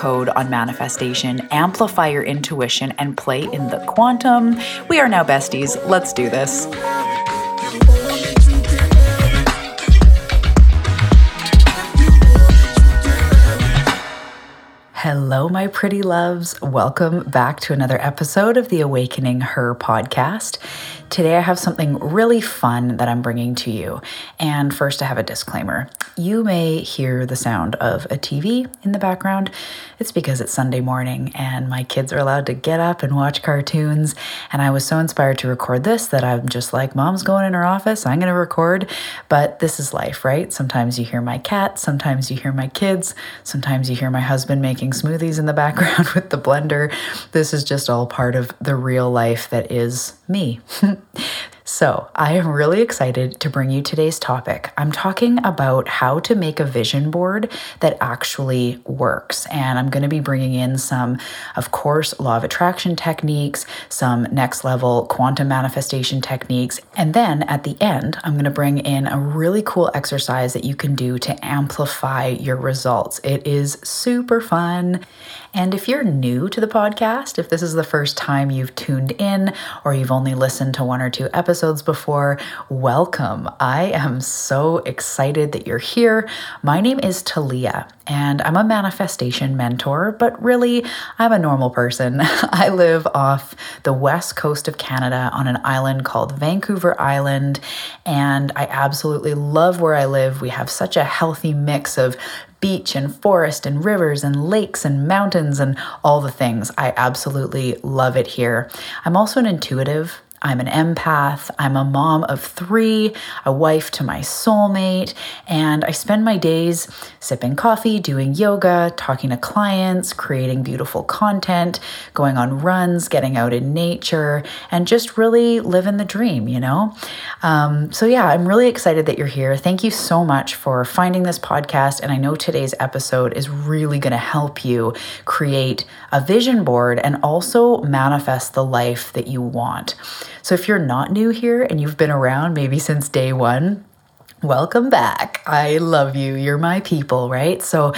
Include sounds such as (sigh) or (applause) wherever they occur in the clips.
code on manifestation, amplify your intuition, and play in the quantum. We are now besties. Let's do this. Hello, my pretty loves. Welcome back to another episode of the Awakening Her podcast. Today, I have something really fun that I'm bringing to you. And first, I have a disclaimer. You may hear the sound of a TV in the background. It's because it's Sunday morning and my kids are allowed to get up and watch cartoons. And I was so inspired to record this that I'm just like, Mom's going in her office. I'm going to record. But this is life, right? Sometimes you hear my cat, sometimes you hear my kids, sometimes you hear my husband making smoothies in the (laughs) background with the blender. This is just all part of the real life that is me. (laughs) So, I am really excited to bring you today's topic. I'm talking about how to make a vision board that actually works. And I'm going to be bringing in some, of course, law of attraction techniques, some next level quantum manifestation techniques. And then at the end, I'm going to bring in a really cool exercise that you can do to amplify your results. It is super fun. And if you're new to the podcast, if this is the first time you've tuned in or you've only listened to one or two episodes before, welcome. I am so excited that you're here. My name is Talia, and I'm a manifestation mentor, but really, I'm a normal person. (laughs) I live off the west coast of Canada on an island called Vancouver Island, and I absolutely love where I live. We have such a healthy mix of beach and forest and rivers and lakes and mountains and all the things. I absolutely love it here. I'm also an intuitive. I'm an empath. I'm a mom of three, a wife to my soulmate, and I spend my days sipping coffee, doing yoga, talking to clients, creating beautiful content, going on runs, getting out in nature, and just really living the dream, you know? Um, so, yeah, I'm really excited that you're here. Thank you so much for finding this podcast. And I know today's episode is really going to help you create a vision board and also manifest the life that you want. So if you're not new here and you've been around maybe since day one, Welcome back. I love you. You're my people, right? So,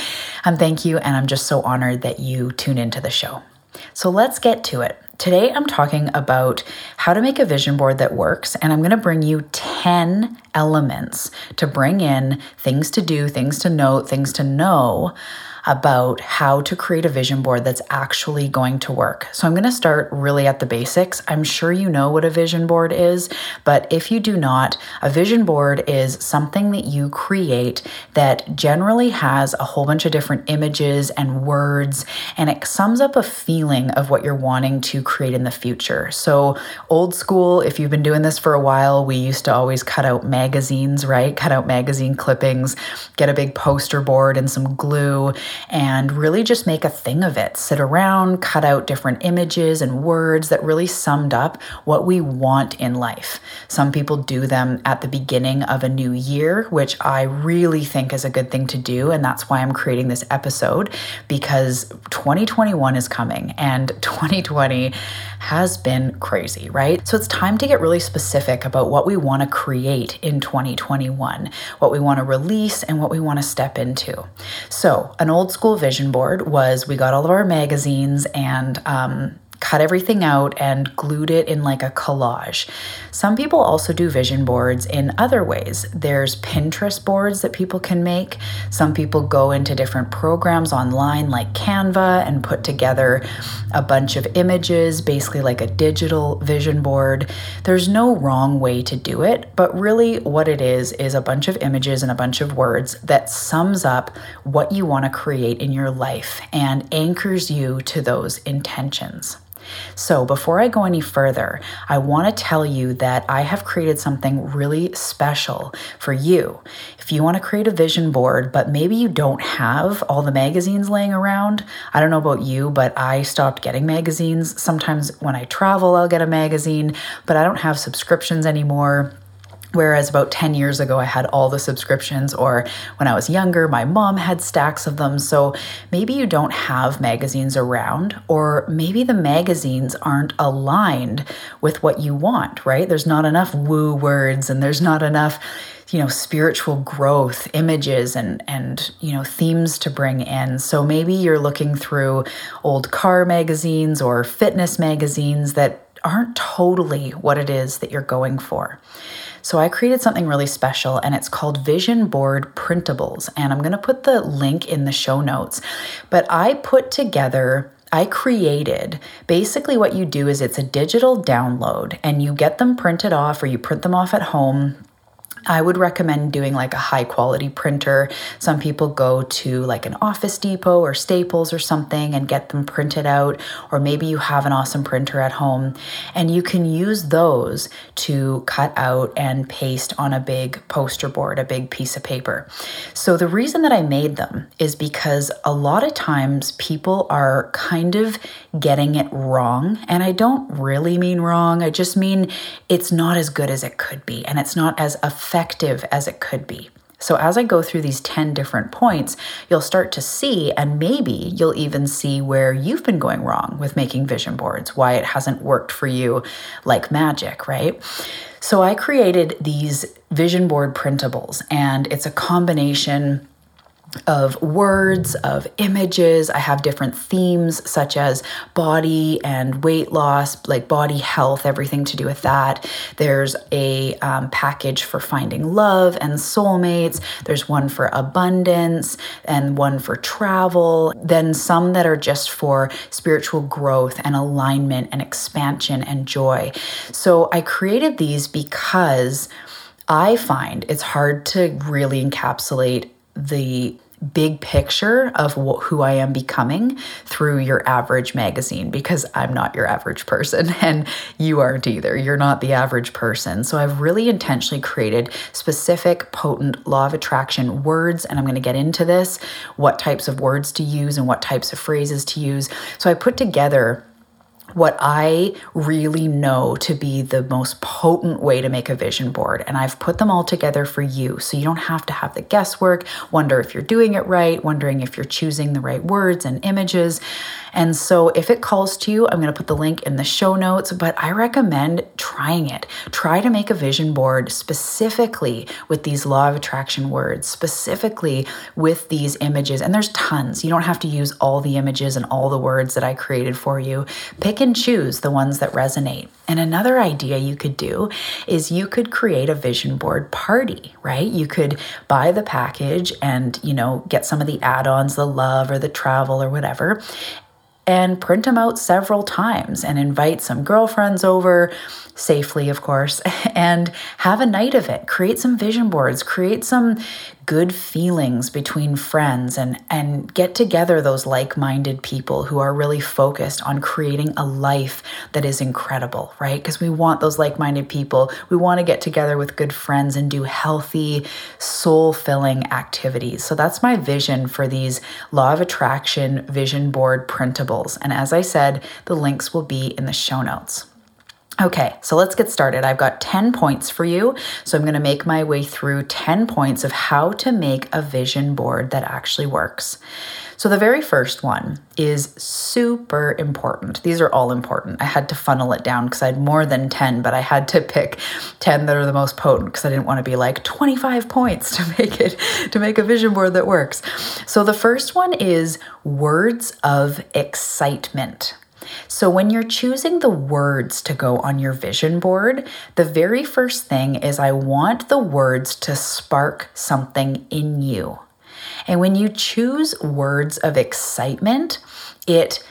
um, thank you. And I'm just so honored that you tune into the show. So, let's get to it. Today, I'm talking about how to make a vision board that works, and I'm going to bring you 10 elements to bring in things to do, things to note, things to know about how to create a vision board that's actually going to work. So I'm going to start really at the basics. I'm sure you know what a vision board is, but if you do not, a vision board is something that you create that generally has a whole bunch of different images and words, and it sums up a feeling of what you're wanting to create in the future. So, old school, if you've been doing this for a while, we used to always cut out magazines, right? Cut out magazine clippings, get a big poster board and some glue and really just make a thing of it. Sit around, cut out different images and words that really summed up what we want in life. Some people do them at the beginning of a new year, which I really think is a good thing to do. And that's why I'm creating this episode because 2021 is coming and (laughs) 2020 has been crazy, right? So it's time to get really specific about what we want to create in 2021, what we want to release, and what we want to step into. So, an old school vision board was we got all of our magazines and um, cut everything out and glued it in like a collage. Some people also do vision boards in other ways. There's Pinterest boards that people can make. Some people go into different programs online like Canva and put together a bunch of images, basically like a digital vision board. There's no wrong way to do it, but really what it is is a bunch of images and a bunch of words that sums up what you want to create in your life and anchors you to those intentions. So, before I go any further, I want to tell you that I have created something really special for you. If you want to create a vision board, but maybe you don't have all the magazines laying around, I don't know about you, but I stopped getting magazines. Sometimes when I travel, I'll get a magazine, but I don't have subscriptions anymore. Whereas about 10 years ago, I had all the subscriptions, or when I was younger, my mom had stacks of them. So maybe you don't have magazines around, or maybe the magazines aren't aligned with what you want, right? There's not enough woo words and there's not enough you know spiritual growth images and and you know themes to bring in so maybe you're looking through old car magazines or fitness magazines that aren't totally what it is that you're going for so I created something really special and it's called Vision Board Printables. And I'm going to put the link in the show notes. But I put together I created basically what you do is it's a digital download and you get them printed off or you print them off at home I would recommend doing like a high quality printer. Some people go to like an Office Depot or Staples or something and get them printed out, or maybe you have an awesome printer at home and you can use those to cut out and paste on a big poster board, a big piece of paper. So, the reason that I made them is because a lot of times people are kind of getting it wrong. And I don't really mean wrong, I just mean it's not as good as it could be and it's not as effective effective as it could be. So, as I go through these 10 different points, you'll start to see, and maybe you'll even see where you've been going wrong with making vision boards, why it hasn't worked for you like magic, right? So, I created these vision board printables, and it's a combination of words, of images. I have different themes such as body and weight loss, like body health, everything to do with that. There's a um, package for finding love and soulmates. There's one for abundance and one for travel. Then some that are just for spiritual growth and alignment and expansion and joy. So I created these because. I find it's hard to really encapsulate the big picture of wh- who I am becoming through your average magazine because I'm not your average person (laughs) and you aren't either. You're not the average person. So I've really intentionally created specific, potent law of attraction words, and I'm going to get into this what types of words to use and what types of phrases to use. So I put together what I really know to be the most potent way to make a vision board. And I've put them all together for you. So you don't have to have the guesswork, wonder if you're doing it right, wondering if you're choosing the right words and images. And so if it calls to you, I'm going to put the link in the show notes, but I recommend trying it. Try to make a vision board specifically with these law of attraction words, specifically with these images. And there's tons. You don't have to use all the images and all the words that I created for you. Pick and choose the ones that resonate. And another idea you could do is you could create a vision board party, right? You could buy the package and, you know, get some of the add-ons, the love or the travel or whatever, and print them out several times and invite some girlfriends over safely, of course, (laughs) and have a night of it. Create some vision boards, create some good feelings between friends and and get together those like-minded people who are really focused on creating a life that is incredible, right? Because we want those like-minded people. We want to get together with good friends and do healthy, soul-filling activities. So that's my vision for these law of attraction vision board printables. And as I said, the links will be in the show notes. Okay, so let's get started. I've got 10 points for you. So I'm going to make my way through 10 points of how to make a vision board that actually works. So the very first one is super important. These are all important. I had to funnel it down because I had more than 10, but I had to pick 10 that are the most potent because I didn't want to be like 25 points to (laughs) make it to make a vision board that works. So the first one is words of excitement. So, when you're choosing the words to go on your vision board, the very first thing is I want the words to spark something in you. And when you choose words of excitement, it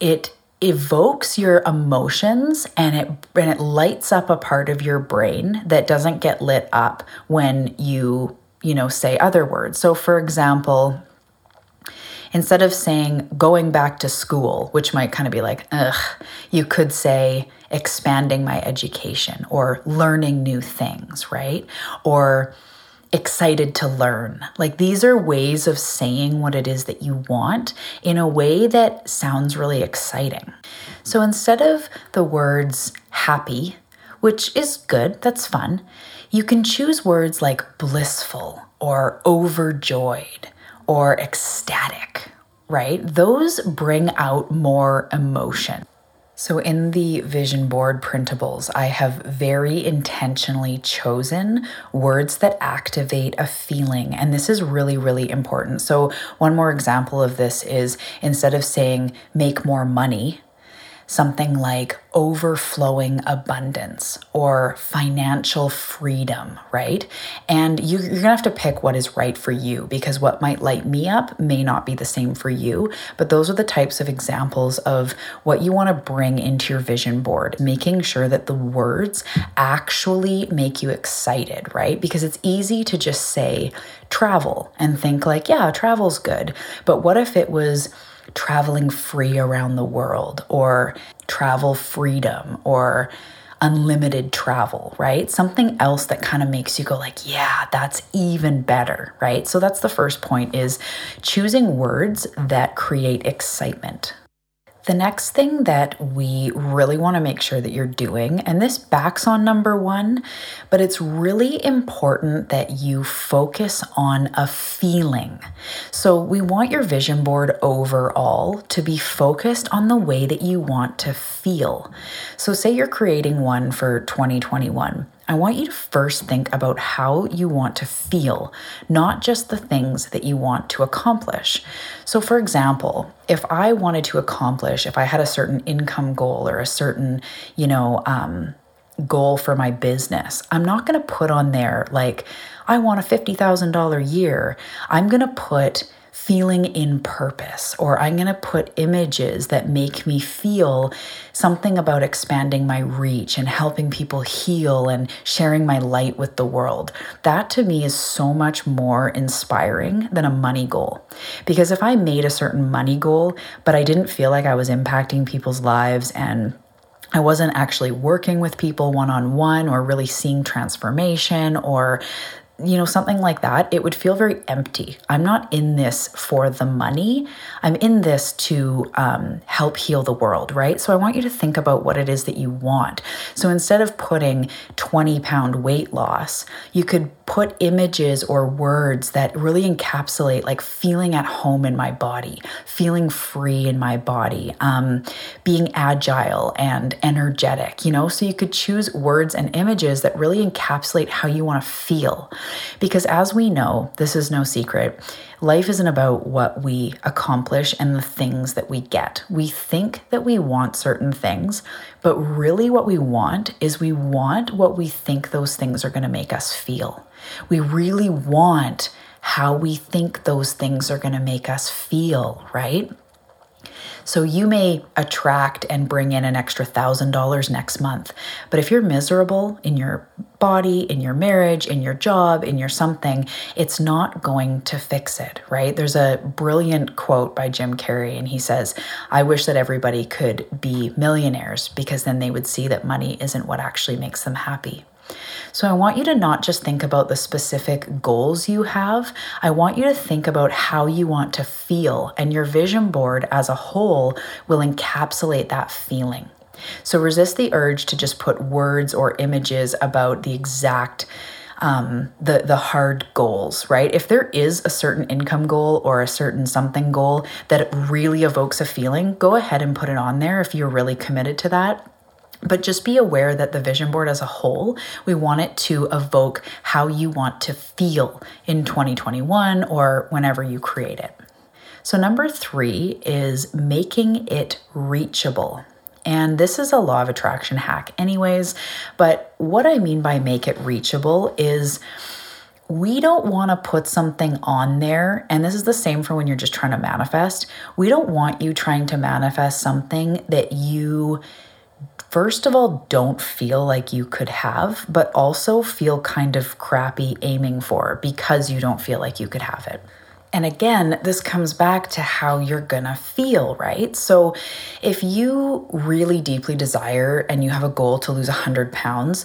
it evokes your emotions and it and it lights up a part of your brain that doesn't get lit up when you, you know, say other words. So for example, Instead of saying going back to school, which might kind of be like, ugh, you could say expanding my education or learning new things, right? Or excited to learn. Like these are ways of saying what it is that you want in a way that sounds really exciting. So instead of the words happy, which is good, that's fun, you can choose words like blissful or overjoyed or ecstatic, right? Those bring out more emotion. So, in the vision board printables, I have very intentionally chosen words that activate a feeling. And this is really, really important. So, one more example of this is instead of saying make more money, something like overflowing abundance or financial freedom, right? And you, are gonna have to pick what is right for you because what might light me up may not be the same for you. But those are the types of examples of what you wanna bring into your vision board, making sure that the words actually make you excited, right? Because it's easy to just say travel and think, like, yeah, travel's good. But what if it was, traveling free around the world or travel freedom or unlimited travel, right? Something else that kind of makes you go like, yeah, that's even better, right? So that's the first point is choosing words that create excitement. The next thing that we really want to make sure that you're doing, and this backs on number one, but it's really important that you focus on a feeling. So we want your vision board overall to be focused on the way that you want to feel. So, say you're creating one for 2021. I want you to first think about how you want to feel, not just the things that you want to accomplish. So, for example, if I wanted to accomplish, if I had a certain income goal or a certain, you know, um, goal for my business, I'm not going to put on there like, I want a $50,000 year. I'm going to put feeling in purpose, or I'm going to put images that make me feel something about expanding my reach and helping people heal and sharing my light with the world. That to me is so much more inspiring than a money goal. Because if I made a certain money goal, but I didn't feel like I was impacting people's lives and I wasn't actually working with people one on one or really seeing transformation or you know, something like that, it would feel very empty. I'm not in this for the money. I'm in this to um, help heal the world, right? So I want you to think about what it is that you want. So instead of putting 20 pound weight loss, you could put images or words that really encapsulate like feeling at home in my body, feeling free in my body, um, being agile and energetic, you know? So you could choose words and images that really encapsulate how you want to feel. Because as we know, this is no secret, life isn't about what we accomplish and the things that we get. We think that we want certain things, but really what we want is we want what we think those things are going to make us feel. We really want how we think those things are going to make us feel, right? So you may attract and bring in an extra thousand dollars next month. But if you're miserable in your body, in your marriage, in your job, in your something, it's not going to fix it, right? There's a brilliant quote by Jim Carrey, and he says, I wish that everybody could be millionaires because then they would see that money isn't what actually makes them happy. So I want you to not just think about the specific goals you have, I want you to think about how you want to feel, and your vision board as a whole will encapsulate that feeling. So resist the urge to just put words or images about the exact um, the the hard goals, right? If there is a certain income goal or a certain something goal that really evokes a feeling, go ahead and put it on there if you're really committed to that. But just be aware that the vision board as a whole, we want it to evoke how you want to feel in 2021 or whenever you create it. So, number three is making it reachable. And this is a law of attraction hack, anyways. But what I mean by make it reachable is we don't want to put something on there. And this is the same for when you're just trying to manifest. We don't want you trying to manifest something that you first of all, don't feel like you could have, but also feel kind of crappy aiming for because you don't feel like you could have it. And again, this comes back to how you're gonna feel, right? So, if you really deeply desire and you have a goal to lose 100 pounds,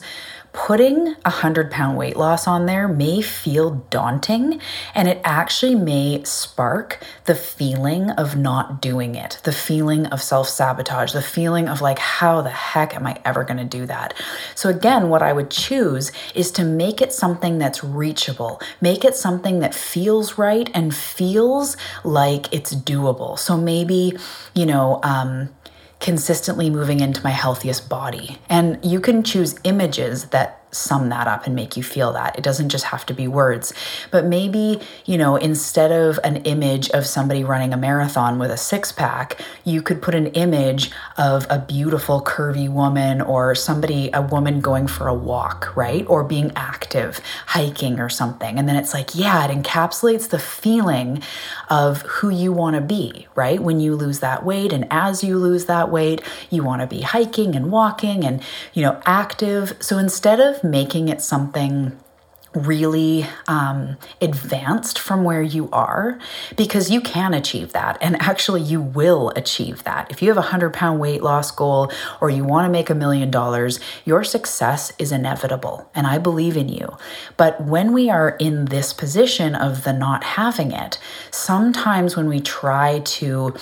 putting a hundred pound weight loss on there may feel daunting and it actually may spark the feeling of not doing it, the feeling of self sabotage, the feeling of like, how the heck am I ever going to do that? So, again, what I would choose is to make it something that's reachable, make it something that feels right and feels like it's doable. So, maybe, you know, um, consistently moving into my healthiest body. And you can choose images that sum that up and make you feel that. It doesn't just have to be words. But maybe, you know, instead of an image of somebody running a marathon with a six pack, you could put an image of a beautiful, curvy woman or somebody, a woman going for a walk, right? Or being active, hiking or something. And then it's like, yeah, it encapsulates the feeling of who you want to be, right? When you lose that weight. And as you lose that weight, you want to be hiking and walking and, you know, active. So instead of making it something really um, advanced from where you are because you can achieve that and actually you will achieve that. If you have a 100 pound weight loss goal or you want to make a million dollars your success is inevitable and i believe in you. But when we are in this position of the not having it sometimes when we try to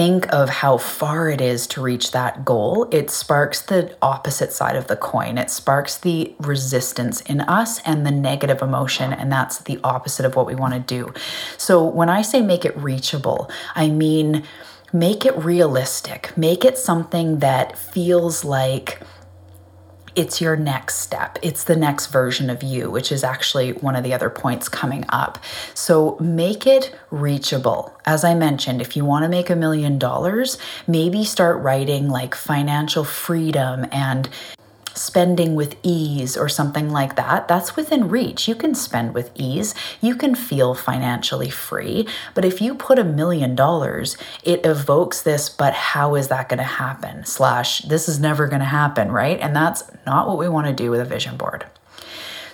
think of how far it is to reach that goal, it sparks the opposite side of the coin. It sparks the resistance in us and the negative emotion, and that's the opposite of what we want to do. So when I say make it reachable, I mean make it realistic, make it something that feels like it's your next step. It's the next version of you, which is actually one of the other points coming up. So make it reachable. As I mentioned, if you want to make a million dollars, maybe start writing like financial freedom and spending with ease or something like that, that's within reach. You can spend with ease. You can feel financially free. But if you put a million dollars, it evokes this, but how is that going to happen? Slash, this is never going to happen, right? And that's not what we want to do with a vision board.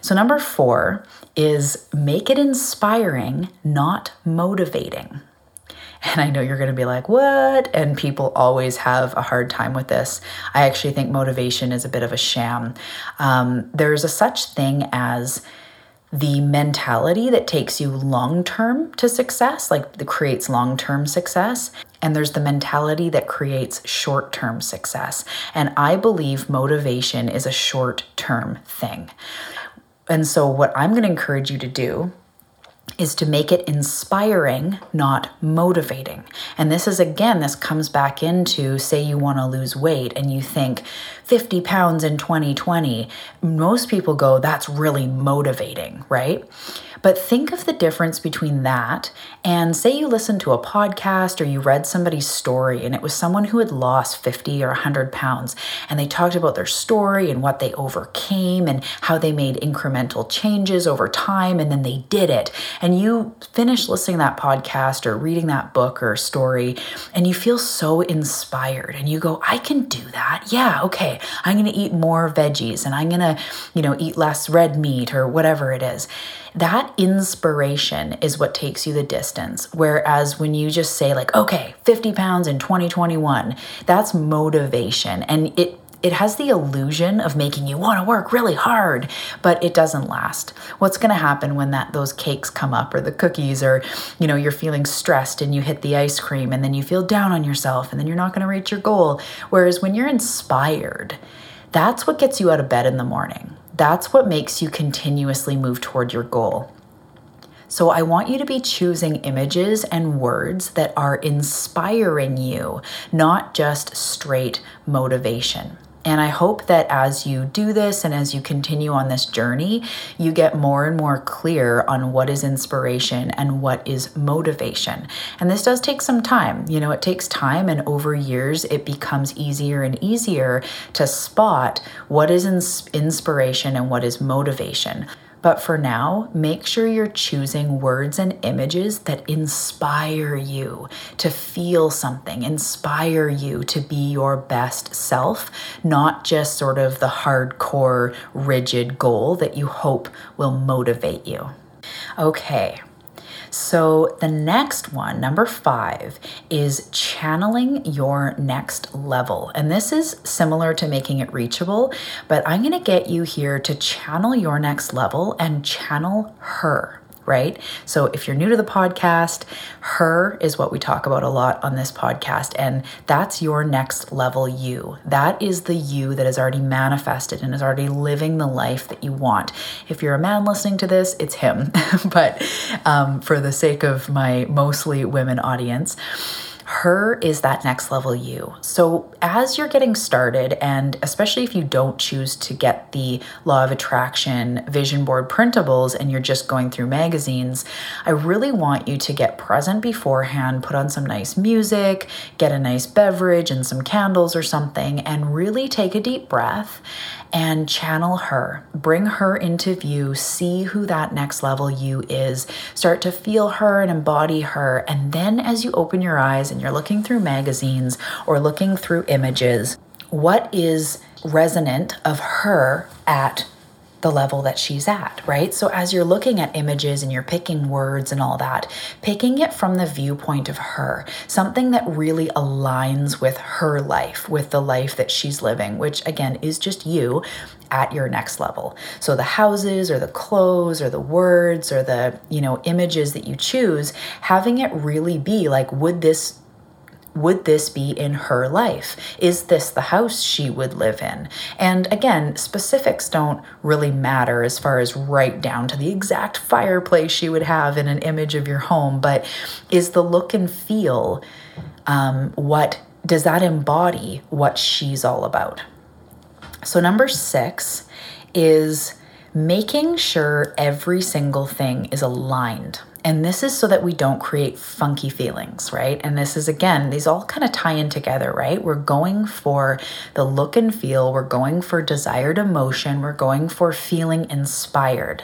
So, number four is make it inspiring, not motivating. And I know you're going to be like, what? And people always have a hard time with this. I actually think motivation is a bit of a sham. Um, there's a such thing as the mentality that takes you long term to success, like that creates long term success. And there's the mentality that creates short term success. And I believe motivation is a short term thing. And so, what I'm going to encourage you to do is to make it inspiring, not motivating. And this is again, this comes back into say you want to lose weight and you think 50 pounds in 2020. Most people go, that's really motivating, right? But think of the difference between that and say you listened to a podcast or you read somebody's story and it was someone who had lost 50 or 100 pounds and they talked about their story and what they overcame and how they made incremental changes over time and then they did it. And you finish listening that podcast or reading that book or story and you feel so inspired and you go, I can do that. Yeah, okay. I'm going to eat more veggies and I'm going to, you know, eat less red meat or whatever it is. That inspiration is what takes you the distance. Whereas when you just say, like, okay, 50 pounds in 2021, that's motivation. And it it has the illusion of making you want to work really hard, but it doesn't last. What's going to happen when that those cakes come up or the cookies or you know you're feeling stressed and you hit the ice cream and then you feel down on yourself and then you're not going to reach your goal. Whereas when you're inspired, that's what gets you out of bed in the morning. That's what makes you continuously move toward your goal. So I want you to be choosing images and words that are inspiring you, not just straight motivation. And I hope that as you do this and as you continue on this journey, you get more and more clear on what is inspiration and what is motivation. And this does take some time. You know, it takes time, and over years, it becomes easier and easier to spot what is inspiration and what is motivation. But for now, make sure you're choosing words and images that inspire you to feel something, inspire you to be your best self, not just sort of the hardcore, rigid goal that you hope will motivate you. Okay, So, the next one, number five, is channeling your next level. And this is similar to making it reachable, but I'm going to get you here to channel your next level and channel her right? So if you're new to the podcast, her is what we talk about a lot on this podcast. And that's your next level you. That is the you that is already manifested and is already living the life that you want. If you're a man listening to this, it's him. (laughs) but um, for the sake of my mostly women audience, her is that next level you. So, as you're getting started, and especially if you don't choose to get the Law of Attraction vision board printables and you're just going through magazines, I really want you to get present beforehand, put on some nice music, get a nice beverage and some candles or something, and really take a deep breath and channel her. Bring her into view, see who that next level you is, start to feel her and embody her. And then as you open your eyes and you're looking through magazines or looking through images, what is resonant of her at the level that she's at, right? So as you're looking at images and you're picking words and all that, picking it from the viewpoint of her, something that really aligns with her life, with the life that she's living, which again is just you at your next level. So the houses or the clothes or the words or the, you know, images that you choose, having it really be like would this would this be in her life? Is this the house she would live in? And again, specifics don't really matter as far as right down to the exact fireplace she would have in an image of your home, but is the look and feel um, what does that embody what she's all about? So, number six is making sure every single thing is aligned. And this is so that we don't create funky feelings, right? And this is again, these all kind of tie in together, right? We're going for the look and feel, we're going for desired emotion, we're going for feeling inspired.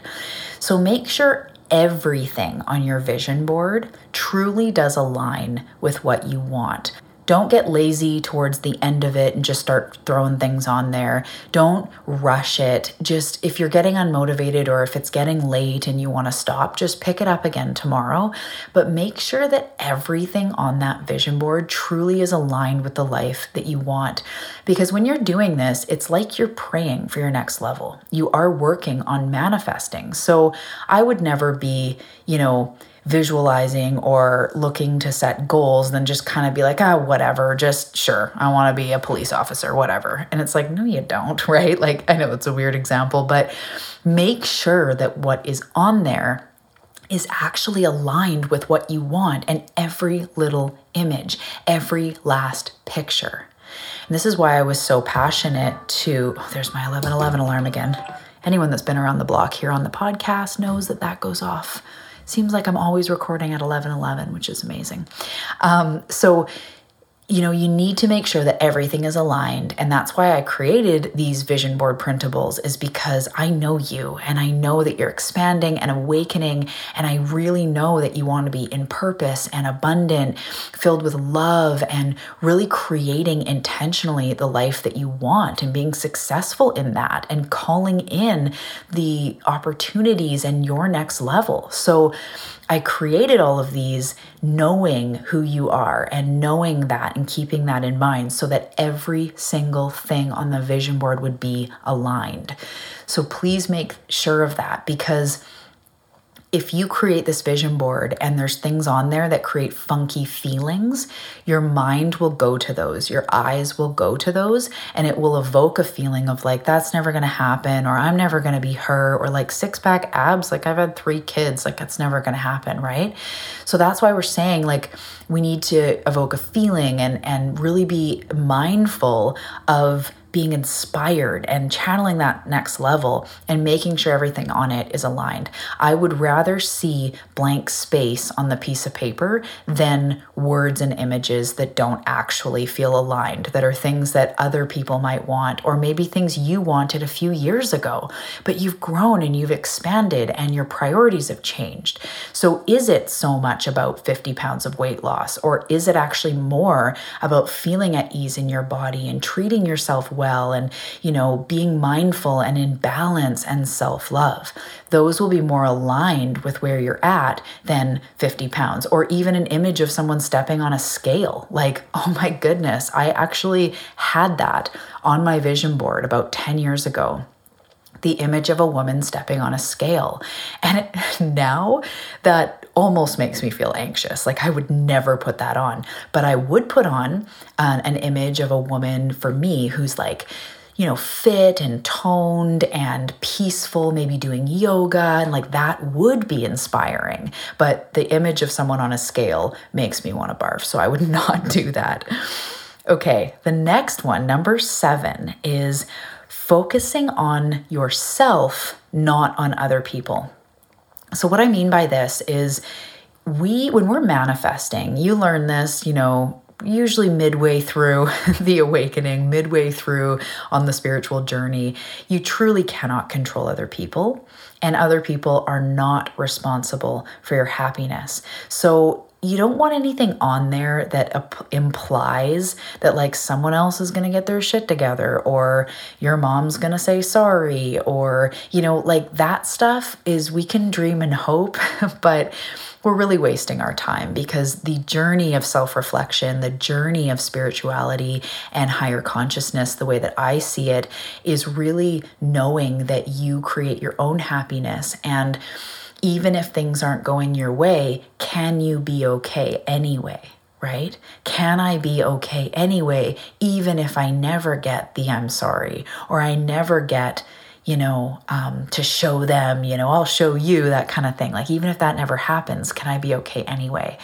So make sure everything on your vision board truly does align with what you want. Don't get lazy towards the end of it and just start throwing things on there. Don't rush it. Just if you're getting unmotivated or if it's getting late and you want to stop, just pick it up again tomorrow. But make sure that everything on that vision board truly is aligned with the life that you want. Because when you're doing this, it's like you're praying for your next level. You are working on manifesting. So I would never be, you know, visualizing or looking to set goals than just kind of be like, ah, whatever, just sure, I want to be a police officer, whatever. And it's like, no, you don't, (laughs) right? Like, I know it's a weird example, but make sure that what is on there is actually aligned with what you want and every little image, every last picture. And this is why I was so passionate to, oh, there's my 1111 alarm again. Anyone that's been around the block here on the podcast knows that that goes off Seems like I'm always recording at 11:11, which is amazing. Um, so you know, you need to make sure that everything is aligned. And that's why I created these vision board printables, is because I know you and I know that you're expanding and awakening. And I really know that you want to be in purpose and abundant, filled with love, and really creating intentionally the life that you want and being successful in that and calling in the opportunities and your next level. So, I created all of these knowing who you are and knowing that and keeping that in mind so that every single thing on the vision board would be aligned. So please make sure of that because if you create this vision board and there's things on there that create funky feelings, your mind will go to those, your eyes will go to those, and it will evoke a feeling of like, that's never gonna happen, or I'm never gonna be her, or like six pack abs, like I've had three kids, like that's never gonna happen, right? So that's why we're saying like we need to evoke a feeling and and really be mindful of being inspired and channeling that next level and making sure everything on it is aligned. I would rather see blank space on the piece of paper than words and images that don't actually feel aligned, that are things that other people might want, or maybe things you wanted a few years ago, but you've grown and you've expanded and your priorities have changed. So, is it so much about 50 pounds of weight loss, or is it actually more about feeling at ease in your body and treating yourself well? Well and, you know, being mindful and in balance and self love. Those will be more aligned with where you're at than 50 pounds or even an image of someone stepping on a scale. Like, (laughs) oh my goodness, I actually had that on my vision board about 10 years ago the image of a woman stepping on a scale. And (laughs) now that almost makes me feel anxious. Like I would never put that on, but I would put on an, an image of a woman for me who's like, you know, fit and toned and peaceful, maybe doing yoga, and like that would be inspiring. But the image of someone on a scale makes me want to barf. So I would (laughs) not do that. Okay, the next one, number seven, is focusing on yourself, not on other people. So, what I mean by this is we, when we're manifesting, you learn this, you know, usually midway through (laughs) the awakening, midway through on the spiritual journey, you truly cannot control other people, and other people are not responsible for your happiness. So, you don't want anything on there that implies that like someone else is going to get their shit together or your mom's going to say sorry or you know like that stuff is we can dream and hope (laughs) but we're really wasting our time because the journey of self-reflection the journey of spirituality and higher consciousness the way that I see it is really knowing that you create your own happiness. And even if things aren't going your way, can you be okay anyway? Right? Can I be okay anyway, even if I never get the I'm sorry or I never get, you know, um, to show them, you know, I'll show you that kind of thing. Like, even if that never happens, can I be okay anyway?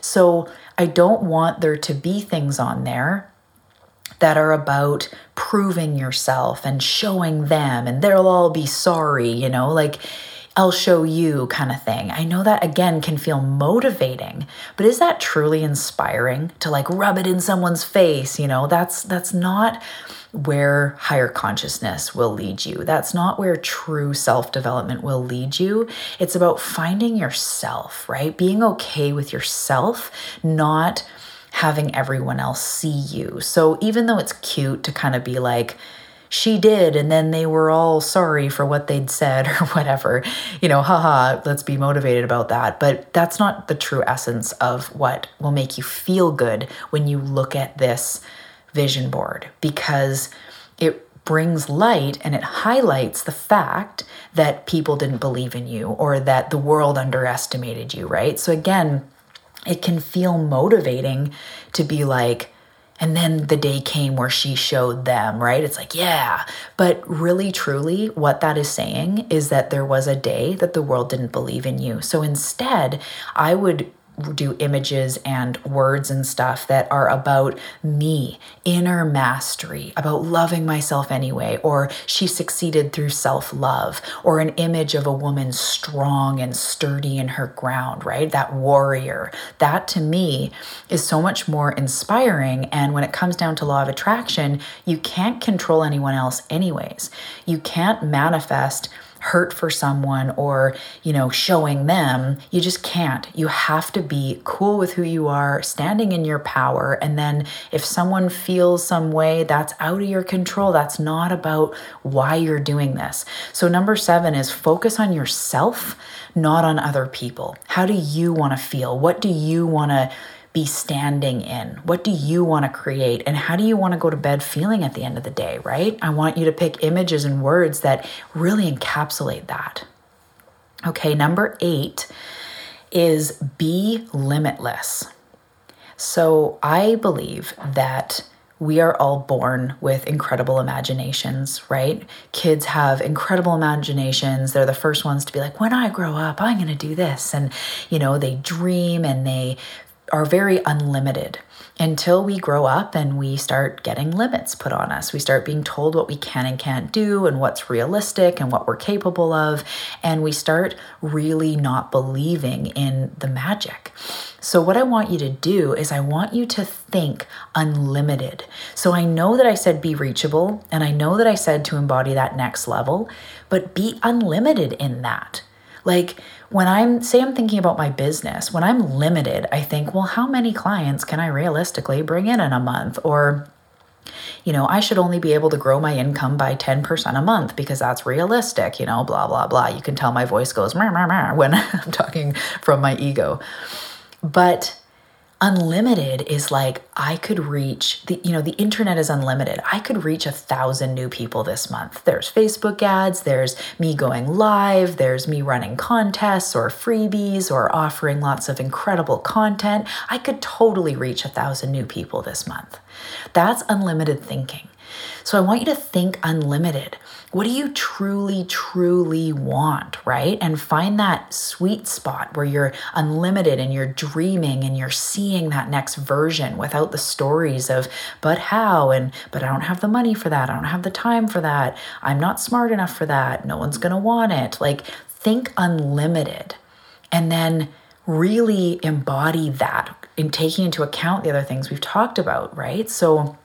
So, I don't want there to be things on there that are about proving yourself and showing them, and they'll all be sorry, you know, like I'll show you kind of thing. I know that again can feel motivating, but is that truly inspiring to like rub it in someone's face, you know? That's that's not where higher consciousness will lead you. That's not where true self-development will lead you. It's about finding yourself, right? Being okay with yourself, not having everyone else see you. So even though it's cute to kind of be like she did and then they were all sorry for what they'd said (laughs) or whatever. You know haha let's be motivated about that. But that's not the true essence of what will make you feel good when you look at this vision board because it brings light and it highlights the fact that people didn't believe in you or that the world underestimated you right? So again it can feel motivating to be like and then the day came where she showed them, right? It's like, yeah. But really, truly, what that is saying is that there was a day that the world didn't believe in you. So instead, I would do images and words and stuff that are about me, inner mastery, about loving myself anyway, or she succeeded through self love, or an image of a woman strong and sturdy in her ground, right? That warrior. That to me is so much more inspiring. And when it comes down to law of attraction, you can't control anyone else, anyways. You can't manifest hurt for someone or, you know, showing them. You just can't. You have to be cool with who you are, standing in your power. And then if someone feels some way, that's out of your control. That's not about why you're doing this. So, number seven is focus on yourself, not on other people. How do you want to feel? What do you want to? Be standing in? What do you want to create? And how do you want to go to bed feeling at the end of the day, right? I want you to pick images and words that really encapsulate that. Okay, number eight is be limitless. So I believe that we are all born with incredible imaginations, right? Kids have incredible imaginations. They're the first ones to be like, when I grow up, I'm going to do this. And, you know, they dream and they are very unlimited until we grow up and we start getting limits put on us. We start being told what we can and can't do and what's realistic and what we're capable of. And we start really not believing in the magic. So, what I want you to do is, I want you to think unlimited. So, I know that I said be reachable and I know that I said to embody that next level, but be unlimited in that. Like, when I'm, say, I'm thinking about my business, when I'm limited, I think, well, how many clients can I realistically bring in in a month? Or, you know, I should only be able to grow my income by 10% a month because that's realistic, you know, blah, blah, blah. You can tell my voice goes meh, meh, meh, when (laughs) I'm talking from my ego. But unlimited is like I could reach the you know the internet is unlimited. I could reach a thousand new people this month. There's Facebook ads, there's me going live, there's me running contests or freebies or offering lots of incredible content. I could totally reach a thousand new people this month. That's unlimited thinking. So I want you to think unlimited. What do you truly, truly want, right? And find that sweet spot where you're unlimited and you're dreaming and you're seeing that next version without the stories of, but how? And, but I don't have the money for that. I don't have the time for that. I'm not smart enough for that. No one's going to want it. Like, think unlimited. And then really embody that in taking into account the other things we've talked about, right? So,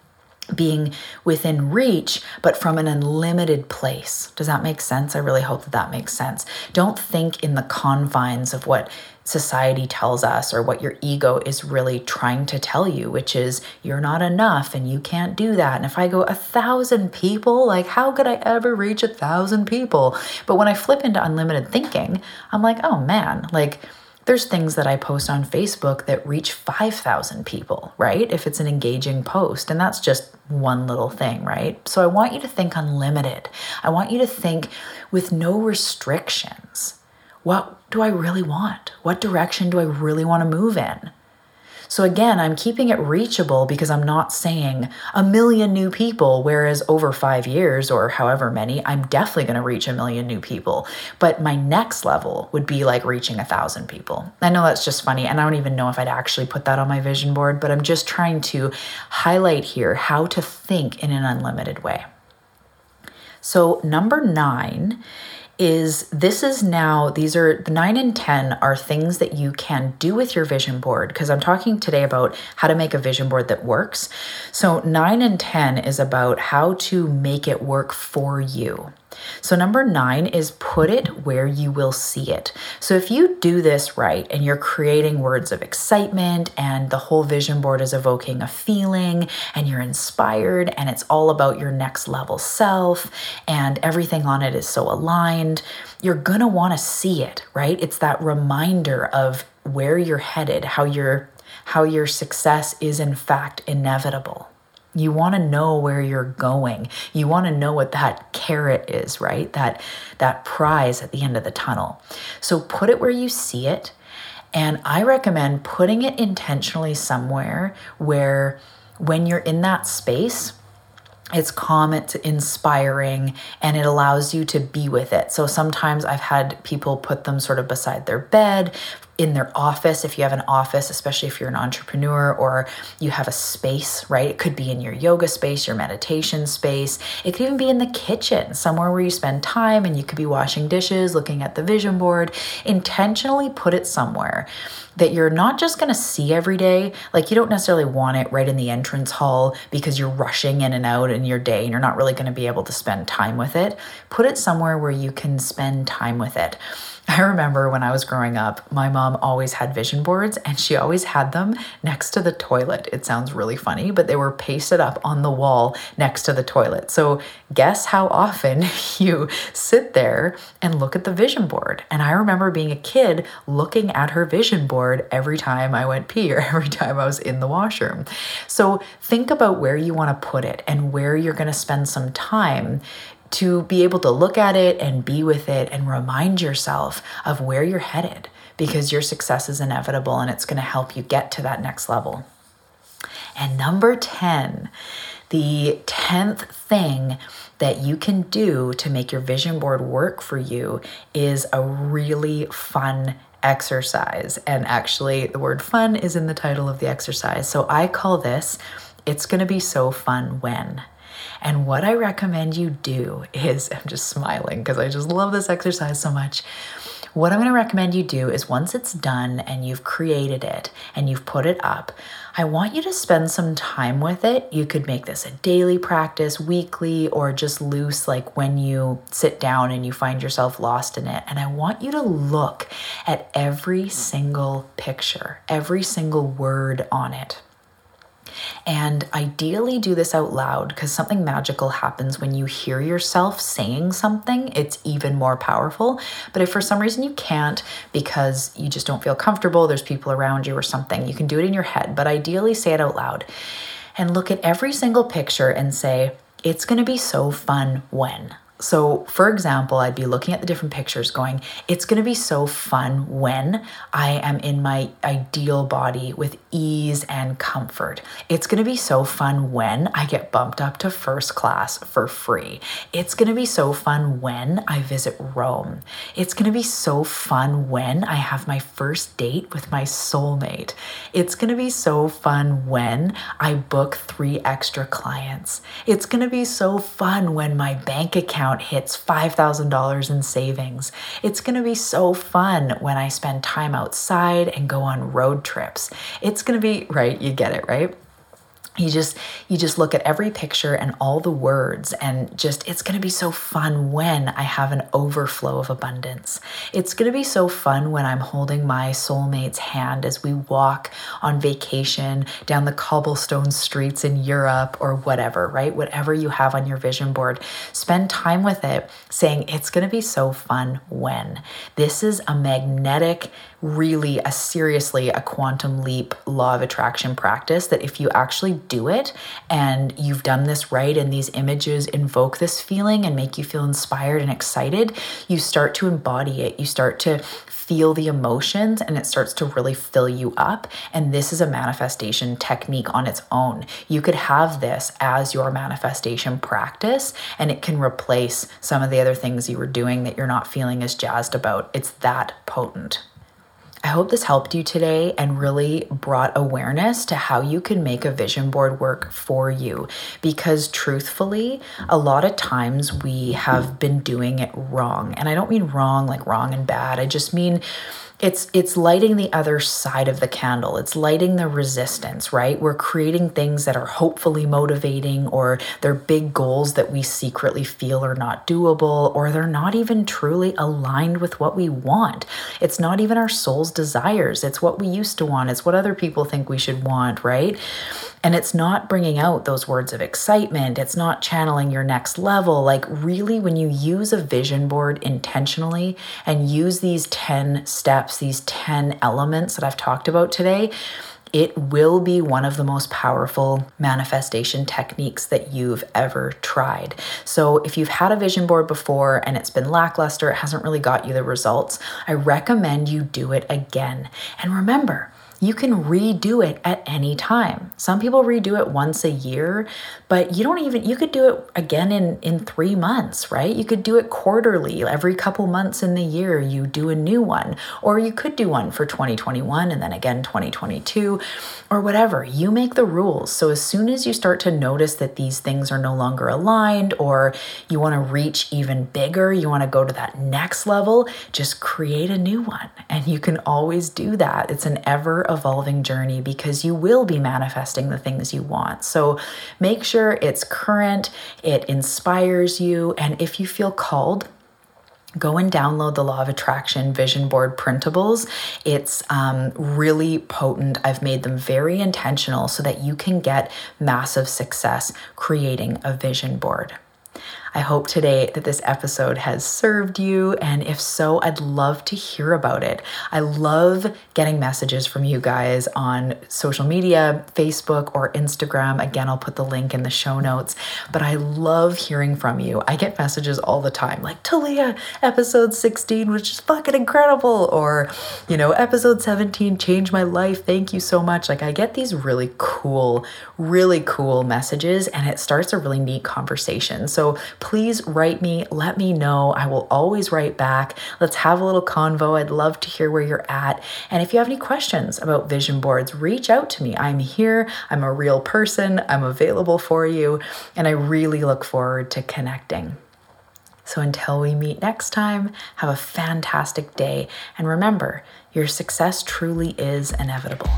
being within reach, but from an unlimited place. Does that make sense? I really hope that that makes sense. Don't think in the confines of what society tells us or what your ego is really trying to tell you, which is you're not enough and you can't do that. And if I go a thousand people, like how could I ever reach a thousand people? But when I flip into unlimited thinking, I'm like, oh man, like, there's things that I post on Facebook that reach 5,000 people, right? If it's an engaging post. And that's just one little thing, right? So I want you to think unlimited. I want you to think with no restrictions. What do I really want? What direction do I really want to move in? So again, I'm keeping it reachable because I'm not saying a million new people, whereas over five years or however many, I'm definitely going to reach a million new people. But my next level would be like reaching a thousand people. I know that's just funny, and I don't even know if I'd actually put that on my vision board, but I'm just trying to highlight here how to think in an unlimited way. So, number nine is this is now these are the 9 and 10 are things that you can do with your vision board because I'm talking today about how to make a vision board that works. So 9 and 10 is about how to make it work for you. So, number nine is put it where you will see it. So, if you do this right and you're creating words of excitement and the whole vision board is evoking a feeling and you're inspired and it's all about your next level self and everything on it is so aligned, you're gonna wanna see it, right? It's that reminder of where you're headed, how your how your success is in fact inevitable. You want to know where you're going. You want to know what that carrot is, right? That that prize at the end of the tunnel. So put it where you see it. And I recommend putting it intentionally somewhere where when you're in that space, it's calm, it's inspiring, and it allows you to be with it. So sometimes I've had people put them sort of beside their bed, in their office, if you have an office, especially if you're an entrepreneur or you have a space, right? It could be in your yoga space, your meditation space. It could even be in the kitchen, somewhere where you spend time and you could be washing dishes, looking at the vision board. Intentionally put it somewhere that you're not just going to see every day. Like you don't necessarily want it right in the entrance hall because you're rushing in and out in your day and you're not really going to be able to spend time with it. Put it somewhere where you can spend time with it. (laughs) I remember when I was growing up, my mom always had vision boards and she always had them next to the toilet. It sounds really funny, but they were pasted up on the wall next to the toilet. So, guess how often (laughs) you sit there and look at the vision board? And I remember being a kid looking at her vision board every time I went pee or (laughs) every time I was in the washroom. So, think about where you want to put it and where you're going to spend some time to be able to look at it and be with it and remind yourself of where you're headed because your success is inevitable and it's going to help you get to that next level. And number 10, the 10th thing that you can do to make your vision board work for you is a really fun exercise. And actually, the word fun is in the title of the exercise. So I call this It's Gonna Be So Fun When. And what I recommend you do is, (laughs) I'm just smiling because I just love this exercise so much. What I'm going to recommend you do is once it's done and you've created it and you've put it up, I want you to spend some time with it. You could make this a daily practice, weekly, or just loose, like when you sit down and you find yourself lost in it. And I want you to look at every single picture, every single word on it. And ideally, do this out loud because something magical happens when you hear yourself saying something. It's even more powerful. But if for some reason you can't because you just don't feel comfortable, there's people around you or something, you can do it in your head. But ideally, say it out loud and look at every single picture and say, it's going to be so fun when. So, for example, I'd be looking at the different pictures going, it's going to be so fun when I am in my ideal body with ease and comfort. It's going to be so fun when I get bumped up to first class for free. It's going to be so fun when I visit Rome. It's going to be so fun when I have my first date with my soulmate. It's going to be so fun when I book three extra clients. It's going to be so fun when my bank account account hits $5,000 in savings. It's going to be so fun when I spend time outside and go on road trips. It's going to be, right? You get it, right? You just you just look at every picture and all the words and just it's going to be so fun when i have an overflow of abundance. It's going to be so fun when i'm holding my soulmate's hand as we walk on vacation down the cobblestone streets in europe or whatever right? Whatever you have on your vision board. Spend time with it saying it's going to be so fun when. This is a magnetic really a seriously a quantum leap law of attraction practice that if you actually do it and you've done this right and these images invoke this feeling and make you feel inspired and excited you start to embody it you start to feel the emotions and it starts to really fill you up. And this is a manifestation technique on its own. You could have this as your manifestation practice and it can replace some of the other things you were doing that you're not feeling as jazzed about. It's that potent. I hope this helped you today and really brought awareness to how you can make a vision board work for you. Because truthfully, a lot of times we have been doing it wrong. And I don't mean wrong like wrong and bad, I just mean it's it's lighting the other side of the candle. It's lighting the resistance right? We're creating things that are hopefully motivating or they're big goals that we secretly feel are not doable or they're not even truly aligned with what we want. It's not even our soul's desires. It's what we used to want. It's what other people think we should want right and it's not bringing out those words of excitement. It's not channeling your next level. Like, really, when you use a vision board intentionally and use these 10 steps, these 10 elements that I've talked about today, it will be one of the most powerful manifestation techniques that you've ever tried. So, if you've had a vision board before and it's been lackluster, it hasn't really got you the results, I recommend you do it again. And remember, you can redo it at any time. Some people redo it once a year, but you don't even you could do it again in in 3 months, right? You could do it quarterly. Every couple months in the year you do a new one, or you could do one for 2021 and then again 2022 or whatever. You make the rules. So as soon as you start to notice that these things are no longer aligned or you want to reach even bigger, you want to go to that next level, just create a new one. And you can always do that. It's an ever evolving journey because you will be manifesting the things you want. So make sure it's current, it inspires you, and if you feel called, go and download the law of attraction vision board printables. It's um, really potent. I've made them very intentional so that you can get massive success creating a vision board I hope today that this episode has served you. And if so, I'd love to hear about it. I love getting messages from you guys on social media, Facebook or Instagram. Again, I'll put the link in the show notes. But I love hearing from you. I get messages all the time like, Talia, episode 16 was just fucking incredible. Or, you know, episode 17 changed my life. Thank you so much. Like, I get these really cool, really cool messages, and it starts a really neat conversation. So please write me, let me know. I will always write back. Let's have a little convo. I'd love to hear where you're at. And if you have any questions about vision boards, reach out to me. I'm here. I'm a real person. I'm available for you. And I really look forward to connecting. So until we meet next time, have a fantastic day. And remember, your success truly is inevitable.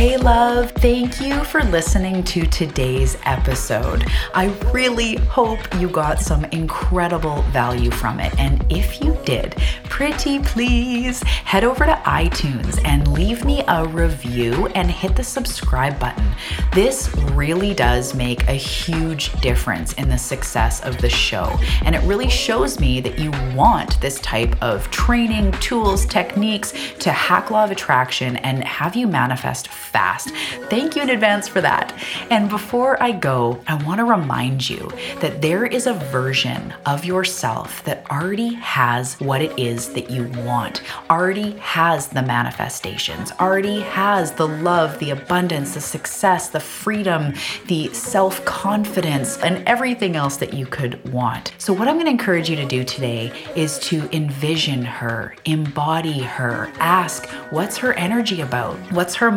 Hey, love, thank you for listening to today's episode. I really hope you got some incredible value from it. And if you did, pretty please head over to iTunes and leave me a review and hit the subscribe button. This really does make a huge difference in the success of the show, and it really shows me that you want this type of training, tools, techniques to hack law of attraction and have you manifest fast. Thank you in advance for that. And before I go, I want to remind you that there is a version of yourself that already has what it is that you want, already has the manifestations, already has the love, the abundance, the success, the freedom, the self confidence, and everything else that you could want. So, what I'm going to encourage you to do today is to envision her, embody her, ask what's her energy about, what's her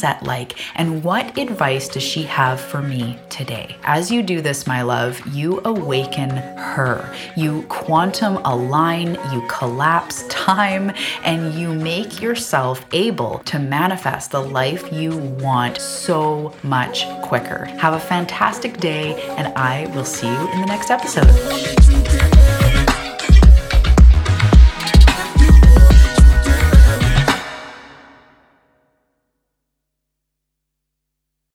mindset like, and what advice does she have for me today. As you do this, my love, you awaken her. You quantum align, you collapse time, and you make yourself able to manifest the life you want so much quicker. Have a fantastic day, and I will see you in the next episode.